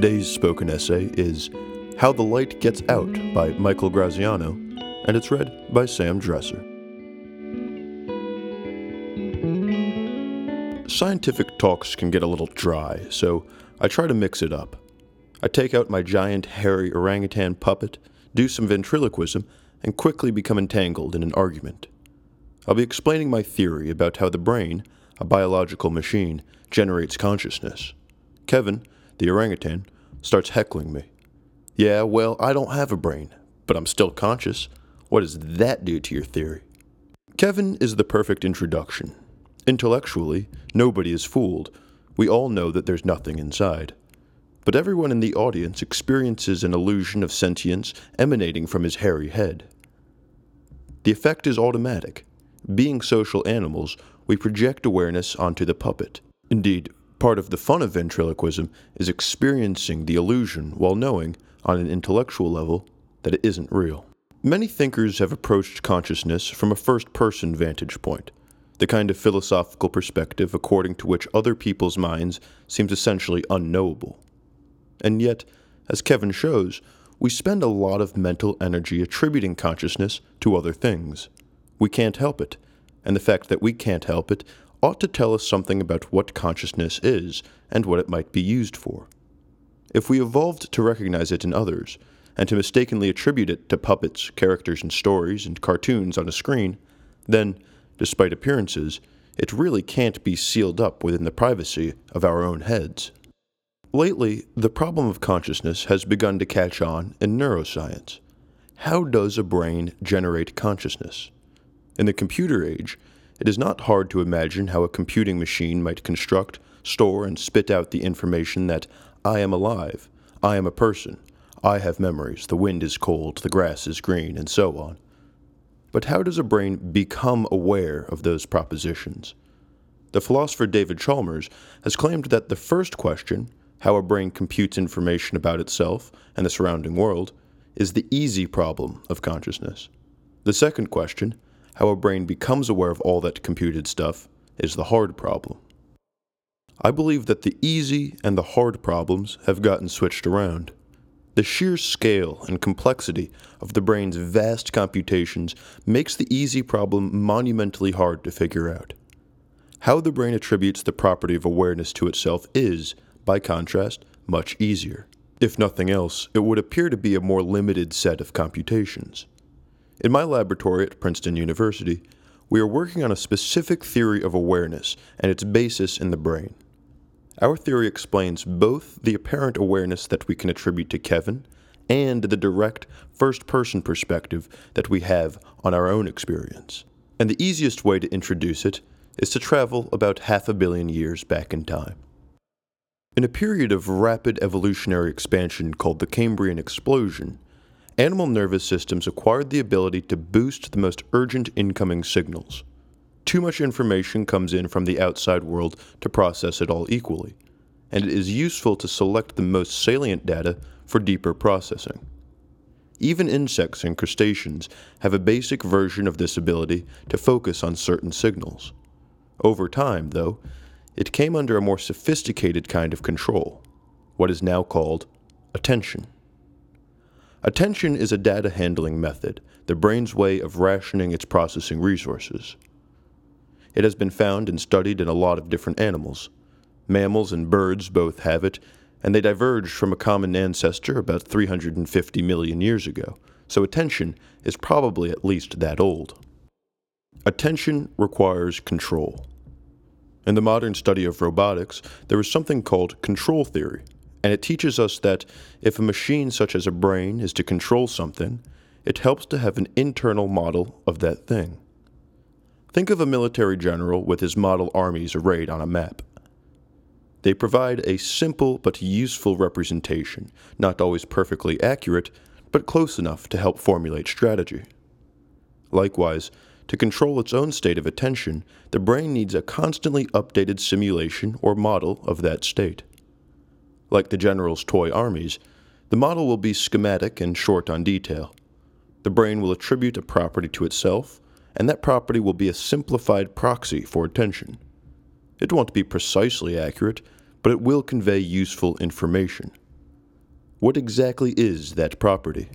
Today's spoken essay is How the Light Gets Out by Michael Graziano, and it's read by Sam Dresser. Scientific talks can get a little dry, so I try to mix it up. I take out my giant hairy orangutan puppet, do some ventriloquism, and quickly become entangled in an argument. I'll be explaining my theory about how the brain, a biological machine, generates consciousness. Kevin, the orangutan, starts heckling me. Yeah, well, I don't have a brain, but I'm still conscious. What does that do to your theory? Kevin is the perfect introduction. Intellectually, nobody is fooled. We all know that there's nothing inside. But everyone in the audience experiences an illusion of sentience emanating from his hairy head. The effect is automatic. Being social animals, we project awareness onto the puppet. Indeed, part of the fun of ventriloquism is experiencing the illusion while knowing, on an intellectual level, that it isn't real. Many thinkers have approached consciousness from a first person vantage point, the kind of philosophical perspective according to which other people's minds seems essentially unknowable. And yet, as Kevin shows, we spend a lot of mental energy attributing consciousness to other things. We can't help it, and the fact that we can't help it ought to tell us something about what consciousness is and what it might be used for. If we evolved to recognize it in others, and to mistakenly attribute it to puppets, characters in stories, and cartoons on a screen, then, despite appearances, it really can't be sealed up within the privacy of our own heads. Lately, the problem of consciousness has begun to catch on in neuroscience. How does a brain generate consciousness? In the computer age, it is not hard to imagine how a computing machine might construct, store, and spit out the information that I am alive, I am a person, I have memories, the wind is cold, the grass is green, and so on. But how does a brain become aware of those propositions? The philosopher David Chalmers has claimed that the first question, how a brain computes information about itself and the surrounding world, is the easy problem of consciousness. The second question, how a brain becomes aware of all that computed stuff is the hard problem. I believe that the easy and the hard problems have gotten switched around. The sheer scale and complexity of the brain's vast computations makes the easy problem monumentally hard to figure out. How the brain attributes the property of awareness to itself is, by contrast, much easier. If nothing else, it would appear to be a more limited set of computations. In my laboratory at Princeton University, we are working on a specific theory of awareness and its basis in the brain. Our theory explains both the apparent awareness that we can attribute to Kevin and the direct first person perspective that we have on our own experience. And the easiest way to introduce it is to travel about half a billion years back in time. In a period of rapid evolutionary expansion called the Cambrian explosion, animal nervous systems acquired the ability to boost the most urgent incoming signals. Too much information comes in from the outside world to process it all equally, and it is useful to select the most salient data for deeper processing. Even insects and crustaceans have a basic version of this ability to focus on certain signals. Over time, though, it came under a more sophisticated kind of control, what is now called attention. Attention is a data handling method, the brain's way of rationing its processing resources. It has been found and studied in a lot of different animals. Mammals and birds both have it, and they diverged from a common ancestor about 350 million years ago, so attention is probably at least that old. Attention requires control. In the modern study of robotics, there is something called control theory, and it teaches us that if a machine such as a brain is to control something, it helps to have an internal model of that thing. Think of a military general with his model armies arrayed on a map. They provide a simple but useful representation, not always perfectly accurate, but close enough to help formulate strategy. Likewise, to control its own state of attention, the brain needs a constantly updated simulation or model of that state. Like the general's toy armies, the model will be schematic and short on detail. The brain will attribute a property to itself, and that property will be a simplified proxy for attention. It won't be precisely accurate, but it will convey useful information. What exactly is that property?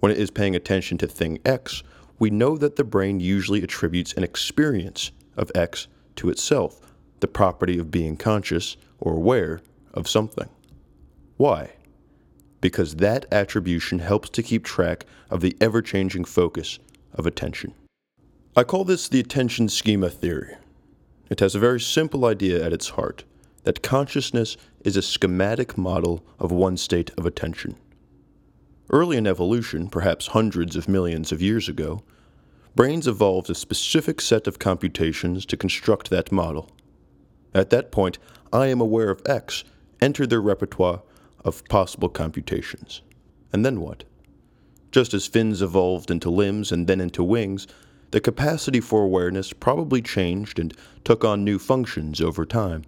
When it is paying attention to thing X, we know that the brain usually attributes an experience of X to itself, the property of being conscious or aware of something. Why? Because that attribution helps to keep track of the ever changing focus of attention. I call this the attention schema theory. It has a very simple idea at its heart that consciousness is a schematic model of one state of attention. Early in evolution, perhaps hundreds of millions of years ago, brains evolved a specific set of computations to construct that model. At that point, I am aware of X entered their repertoire of possible computations. And then what? Just as fins evolved into limbs and then into wings, the capacity for awareness probably changed and took on new functions over time.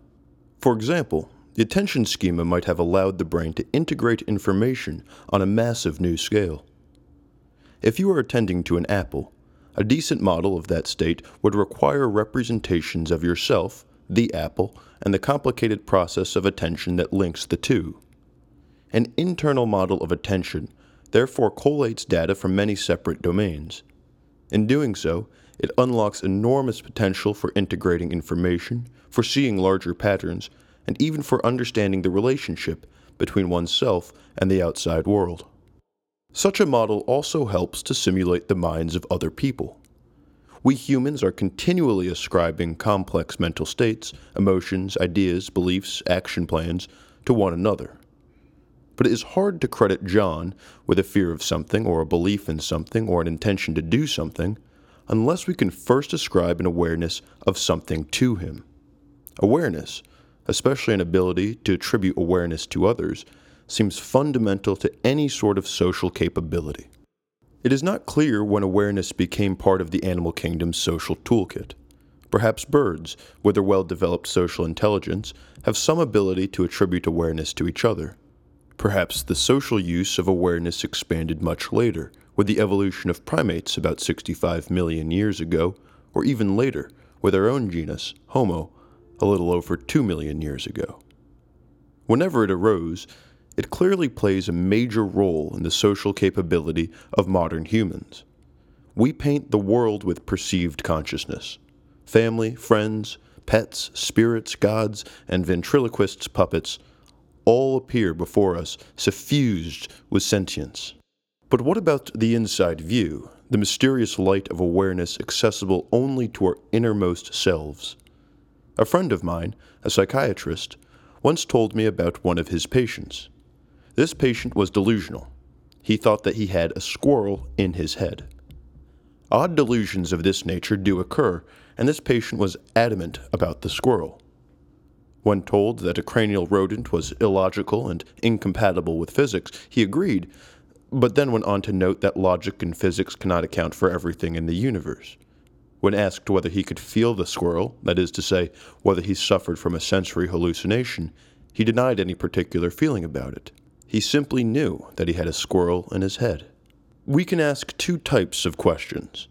For example, the attention schema might have allowed the brain to integrate information on a massive new scale. If you are attending to an apple, a decent model of that state would require representations of yourself, the apple, and the complicated process of attention that links the two. An internal model of attention therefore collates data from many separate domains. In doing so, it unlocks enormous potential for integrating information, for seeing larger patterns, and even for understanding the relationship between oneself and the outside world. Such a model also helps to simulate the minds of other people. We humans are continually ascribing complex mental states, emotions, ideas, beliefs, action plans to one another. But it is hard to credit John with a fear of something, or a belief in something, or an intention to do something, unless we can first ascribe an awareness of something to him. Awareness, especially an ability to attribute awareness to others, seems fundamental to any sort of social capability. It is not clear when awareness became part of the animal kingdom's social toolkit. Perhaps birds, with their well developed social intelligence, have some ability to attribute awareness to each other. Perhaps the social use of awareness expanded much later, with the evolution of primates about 65 million years ago, or even later, with our own genus, Homo, a little over 2 million years ago. Whenever it arose, it clearly plays a major role in the social capability of modern humans. We paint the world with perceived consciousness. Family, friends, pets, spirits, gods, and ventriloquists' puppets all appear before us suffused with sentience. But what about the inside view, the mysterious light of awareness accessible only to our innermost selves? A friend of mine, a psychiatrist, once told me about one of his patients. This patient was delusional. He thought that he had a squirrel in his head. Odd delusions of this nature do occur, and this patient was adamant about the squirrel. When told that a cranial rodent was illogical and incompatible with physics, he agreed, but then went on to note that logic and physics cannot account for everything in the universe. When asked whether he could feel the squirrel, that is to say, whether he suffered from a sensory hallucination, he denied any particular feeling about it. He simply knew that he had a squirrel in his head. We can ask two types of questions.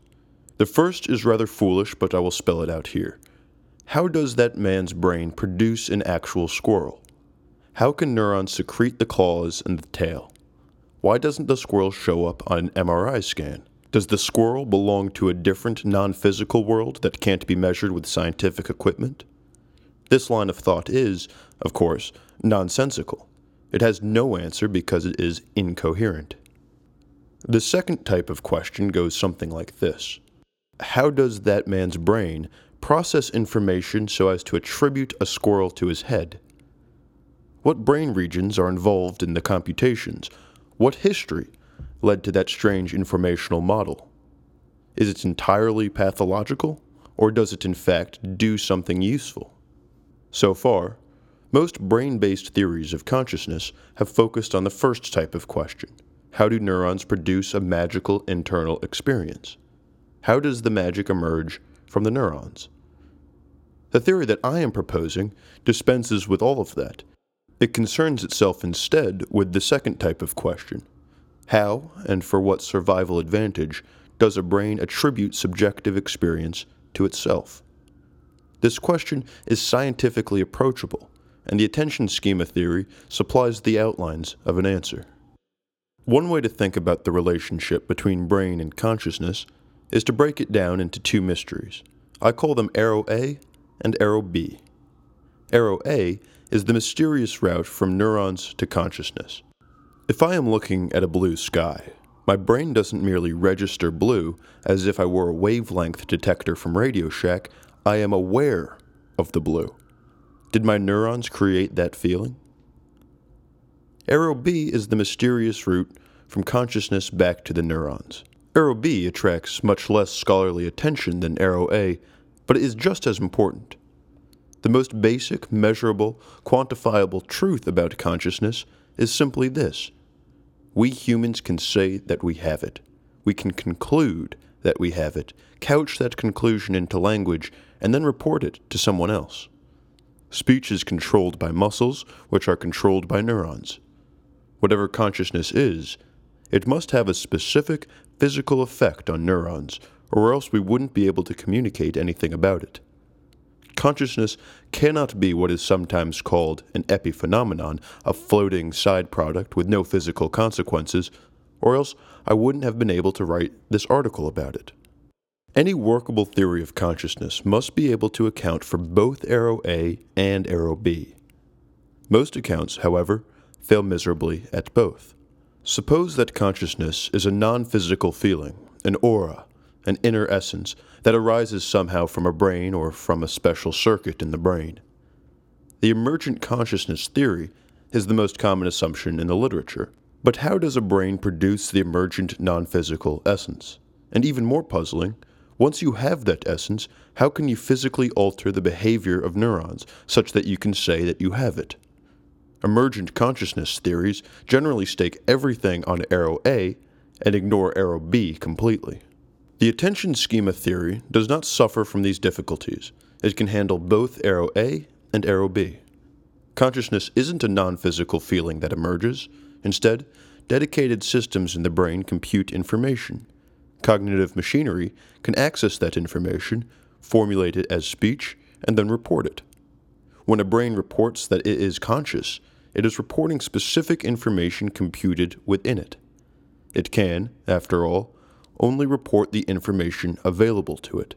The first is rather foolish, but I will spell it out here. How does that man's brain produce an actual squirrel? How can neurons secrete the claws and the tail? Why doesn't the squirrel show up on an MRI scan? Does the squirrel belong to a different non physical world that can't be measured with scientific equipment? This line of thought is, of course, nonsensical. It has no answer because it is incoherent. The second type of question goes something like this How does that man's brain process information so as to attribute a squirrel to his head? What brain regions are involved in the computations? What history led to that strange informational model? Is it entirely pathological, or does it in fact do something useful? So far, most brain based theories of consciousness have focused on the first type of question how do neurons produce a magical internal experience? How does the magic emerge from the neurons? The theory that I am proposing dispenses with all of that. It concerns itself instead with the second type of question how, and for what survival advantage, does a brain attribute subjective experience to itself? This question is scientifically approachable and the attention schema theory supplies the outlines of an answer. One way to think about the relationship between brain and consciousness is to break it down into two mysteries. I call them arrow A and arrow B. Arrow A is the mysterious route from neurons to consciousness. If I am looking at a blue sky, my brain doesn't merely register blue as if I were a wavelength detector from Radio Shack, I am aware of the blue. Did my neurons create that feeling? Arrow B is the mysterious route from consciousness back to the neurons. Arrow B attracts much less scholarly attention than Arrow A, but it is just as important. The most basic, measurable, quantifiable truth about consciousness is simply this we humans can say that we have it. We can conclude that we have it, couch that conclusion into language, and then report it to someone else. Speech is controlled by muscles, which are controlled by neurons. Whatever consciousness is, it must have a specific physical effect on neurons, or else we wouldn't be able to communicate anything about it. Consciousness cannot be what is sometimes called an epiphenomenon, a floating side product with no physical consequences, or else I wouldn't have been able to write this article about it. Any workable theory of consciousness must be able to account for both arrow A and arrow B. Most accounts, however, fail miserably at both. Suppose that consciousness is a non physical feeling, an aura, an inner essence that arises somehow from a brain or from a special circuit in the brain. The emergent consciousness theory is the most common assumption in the literature. But how does a brain produce the emergent non physical essence? And even more puzzling, once you have that essence, how can you physically alter the behavior of neurons such that you can say that you have it? Emergent consciousness theories generally stake everything on arrow A and ignore arrow B completely. The attention schema theory does not suffer from these difficulties. It can handle both arrow A and arrow B. Consciousness isn't a non physical feeling that emerges. Instead, dedicated systems in the brain compute information. Cognitive machinery can access that information, formulate it as speech, and then report it. When a brain reports that it is conscious, it is reporting specific information computed within it. It can, after all, only report the information available to it.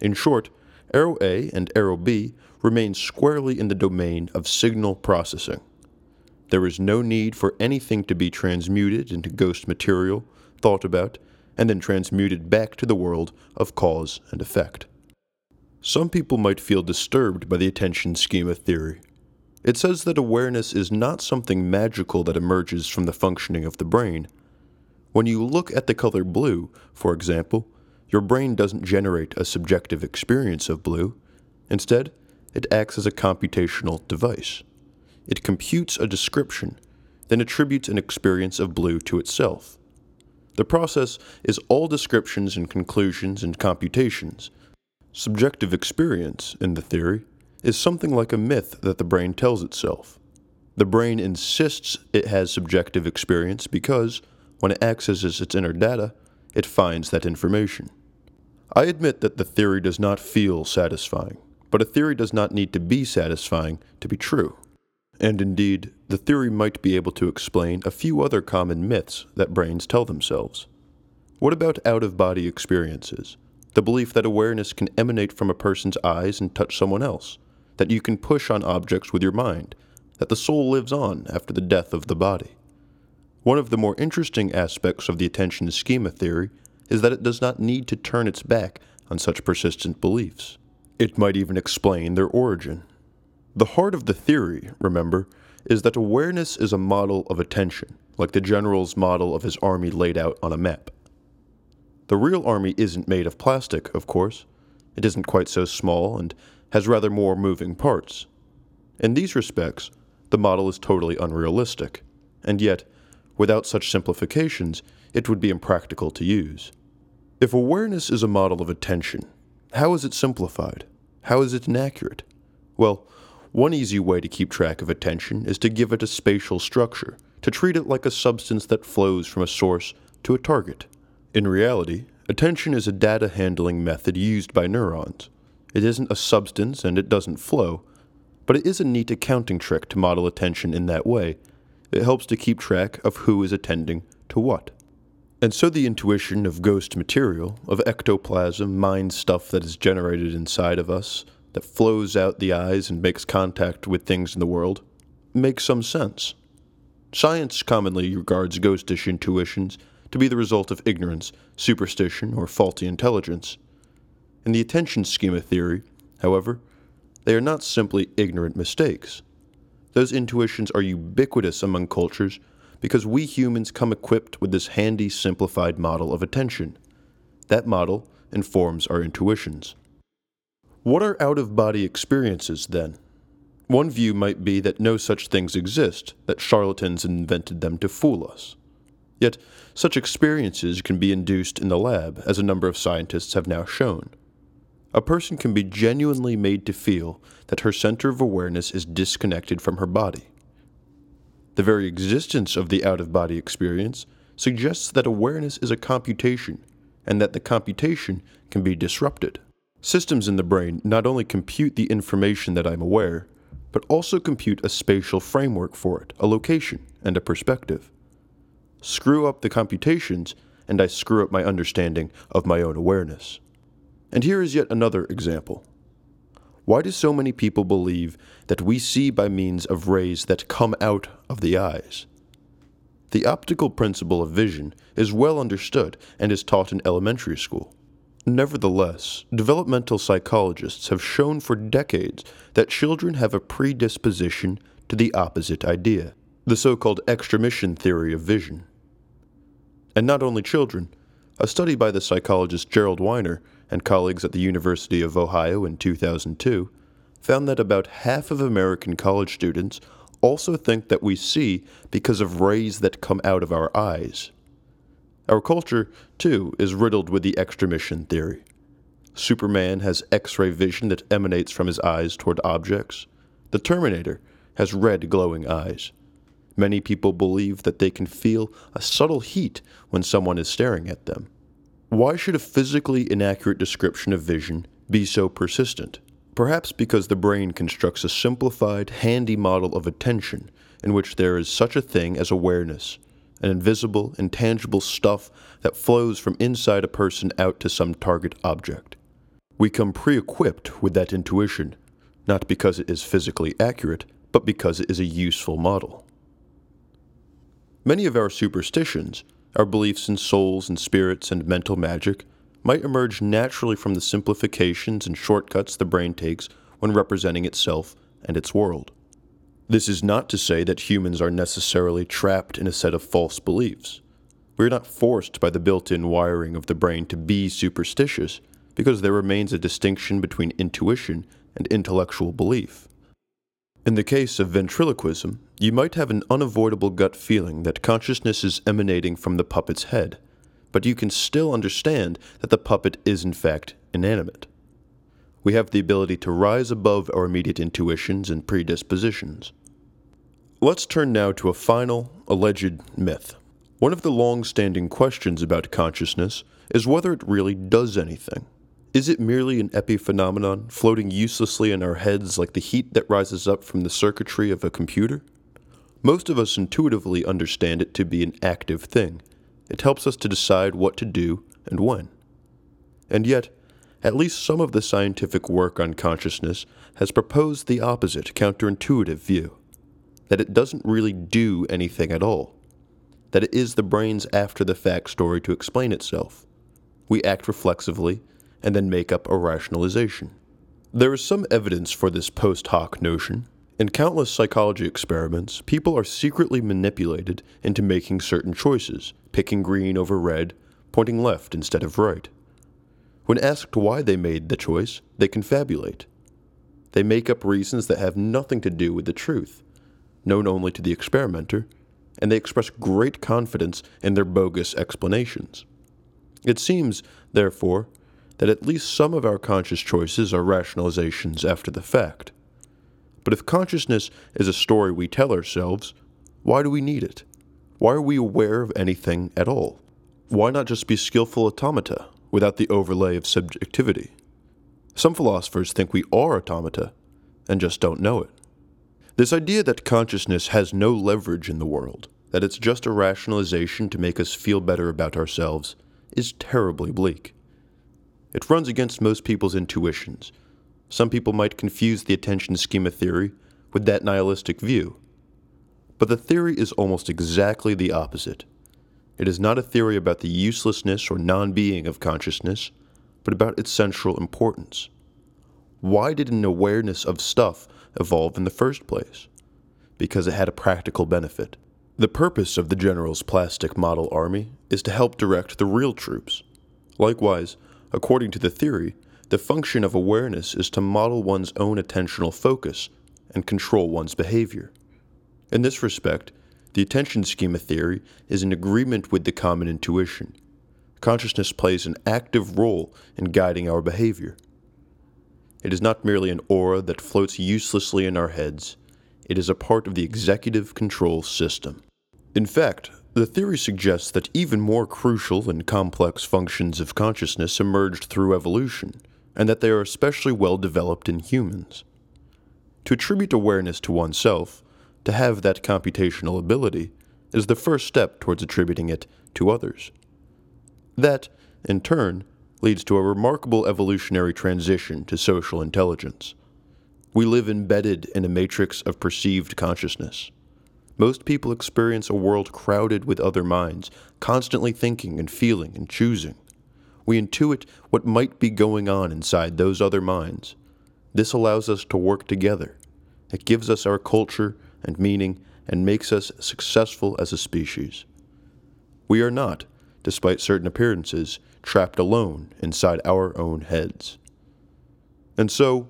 In short, arrow A and arrow B remain squarely in the domain of signal processing. There is no need for anything to be transmuted into ghost material, thought about, and then transmuted back to the world of cause and effect. Some people might feel disturbed by the attention schema theory. It says that awareness is not something magical that emerges from the functioning of the brain, when you look at the color blue, for example, your brain doesn't generate a subjective experience of blue. Instead, it acts as a computational device. It computes a description, then attributes an experience of blue to itself. The process is all descriptions and conclusions and computations. Subjective experience, in the theory, is something like a myth that the brain tells itself. The brain insists it has subjective experience because, when it accesses its inner data, it finds that information. I admit that the theory does not feel satisfying, but a theory does not need to be satisfying to be true. And indeed, the theory might be able to explain a few other common myths that brains tell themselves. What about out of body experiences? The belief that awareness can emanate from a person's eyes and touch someone else, that you can push on objects with your mind, that the soul lives on after the death of the body. One of the more interesting aspects of the attention schema theory is that it does not need to turn its back on such persistent beliefs. It might even explain their origin. The heart of the theory, remember, is that awareness is a model of attention, like the general's model of his army laid out on a map. The real army isn't made of plastic, of course. It isn't quite so small and has rather more moving parts. In these respects, the model is totally unrealistic, and yet Without such simplifications, it would be impractical to use. If awareness is a model of attention, how is it simplified? How is it inaccurate? Well, one easy way to keep track of attention is to give it a spatial structure, to treat it like a substance that flows from a source to a target. In reality, attention is a data handling method used by neurons. It isn't a substance and it doesn't flow, But it is a neat accounting trick to model attention in that way. It helps to keep track of who is attending to what. And so the intuition of ghost material, of ectoplasm, mind stuff that is generated inside of us, that flows out the eyes and makes contact with things in the world, makes some sense. Science commonly regards ghostish intuitions to be the result of ignorance, superstition, or faulty intelligence. In the attention schema theory, however, they are not simply ignorant mistakes. Those intuitions are ubiquitous among cultures because we humans come equipped with this handy, simplified model of attention. That model informs our intuitions. What are out of body experiences, then? One view might be that no such things exist, that charlatans invented them to fool us. Yet, such experiences can be induced in the lab, as a number of scientists have now shown. A person can be genuinely made to feel that her center of awareness is disconnected from her body. The very existence of the out of body experience suggests that awareness is a computation and that the computation can be disrupted. Systems in the brain not only compute the information that I'm aware, but also compute a spatial framework for it, a location, and a perspective. Screw up the computations, and I screw up my understanding of my own awareness. And here is yet another example. Why do so many people believe that we see by means of rays that come out of the eyes? The optical principle of vision is well understood and is taught in elementary school. Nevertheless, developmental psychologists have shown for decades that children have a predisposition to the opposite idea, the so called extramission theory of vision. And not only children, a study by the psychologist Gerald Winer and colleagues at the University of Ohio in 2002 found that about half of American college students also think that we see because of rays that come out of our eyes. Our culture, too, is riddled with the extramission theory. Superman has X ray vision that emanates from his eyes toward objects. The Terminator has red glowing eyes. Many people believe that they can feel a subtle heat when someone is staring at them. Why should a physically inaccurate description of vision be so persistent? Perhaps because the brain constructs a simplified, handy model of attention in which there is such a thing as awareness, an invisible, intangible stuff that flows from inside a person out to some target object. We come pre equipped with that intuition, not because it is physically accurate, but because it is a useful model. Many of our superstitions our beliefs in souls and spirits and mental magic might emerge naturally from the simplifications and shortcuts the brain takes when representing itself and its world. This is not to say that humans are necessarily trapped in a set of false beliefs. We are not forced by the built in wiring of the brain to be superstitious, because there remains a distinction between intuition and intellectual belief. In the case of ventriloquism, you might have an unavoidable gut feeling that consciousness is emanating from the puppet's head, but you can still understand that the puppet is in fact inanimate. We have the ability to rise above our immediate intuitions and predispositions. Let's turn now to a final, alleged myth. One of the long standing questions about consciousness is whether it really does anything. Is it merely an epiphenomenon floating uselessly in our heads like the heat that rises up from the circuitry of a computer? Most of us intuitively understand it to be an active thing. It helps us to decide what to do and when. And yet, at least some of the scientific work on consciousness has proposed the opposite counterintuitive view that it doesn't really do anything at all, that it is the brain's after the fact story to explain itself. We act reflexively and then make up a rationalization. There is some evidence for this post hoc notion. In countless psychology experiments, people are secretly manipulated into making certain choices, picking green over red, pointing left instead of right. When asked why they made the choice, they confabulate. They make up reasons that have nothing to do with the truth, known only to the experimenter, and they express great confidence in their bogus explanations. It seems, therefore, that at least some of our conscious choices are rationalizations after the fact. But if consciousness is a story we tell ourselves, why do we need it? Why are we aware of anything at all? Why not just be skillful automata without the overlay of subjectivity? Some philosophers think we are automata and just don't know it. This idea that consciousness has no leverage in the world, that it's just a rationalization to make us feel better about ourselves, is terribly bleak. It runs against most people's intuitions. Some people might confuse the attention schema theory with that nihilistic view. But the theory is almost exactly the opposite. It is not a theory about the uselessness or non being of consciousness, but about its central importance. Why did an awareness of stuff evolve in the first place? Because it had a practical benefit. The purpose of the General's plastic model army is to help direct the real troops. Likewise, according to the theory, the function of awareness is to model one's own attentional focus and control one's behavior. In this respect, the attention schema theory is in agreement with the common intuition. Consciousness plays an active role in guiding our behavior. It is not merely an aura that floats uselessly in our heads, it is a part of the executive control system. In fact, the theory suggests that even more crucial and complex functions of consciousness emerged through evolution, and that they are especially well developed in humans. To attribute awareness to oneself, to have that computational ability, is the first step towards attributing it to others. That, in turn, leads to a remarkable evolutionary transition to social intelligence. We live embedded in a matrix of perceived consciousness. Most people experience a world crowded with other minds, constantly thinking and feeling and choosing. We intuit what might be going on inside those other minds. This allows us to work together. It gives us our culture and meaning and makes us successful as a species. We are not, despite certain appearances, trapped alone inside our own heads. And so,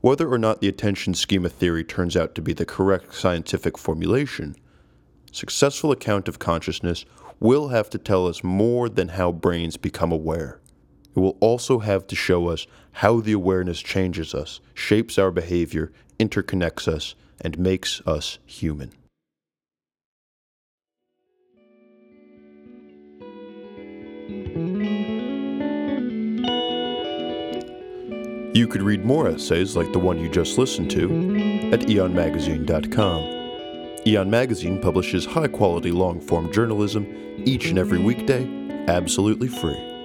whether or not the attention schema theory turns out to be the correct scientific formulation, successful account of consciousness will have to tell us more than how brains become aware. It will also have to show us how the awareness changes us, shapes our behavior, interconnects us, and makes us human. You could read more essays like the one you just listened to at aeonmagazine.com. Aeon Magazine publishes high quality long form journalism each and every weekday, absolutely free.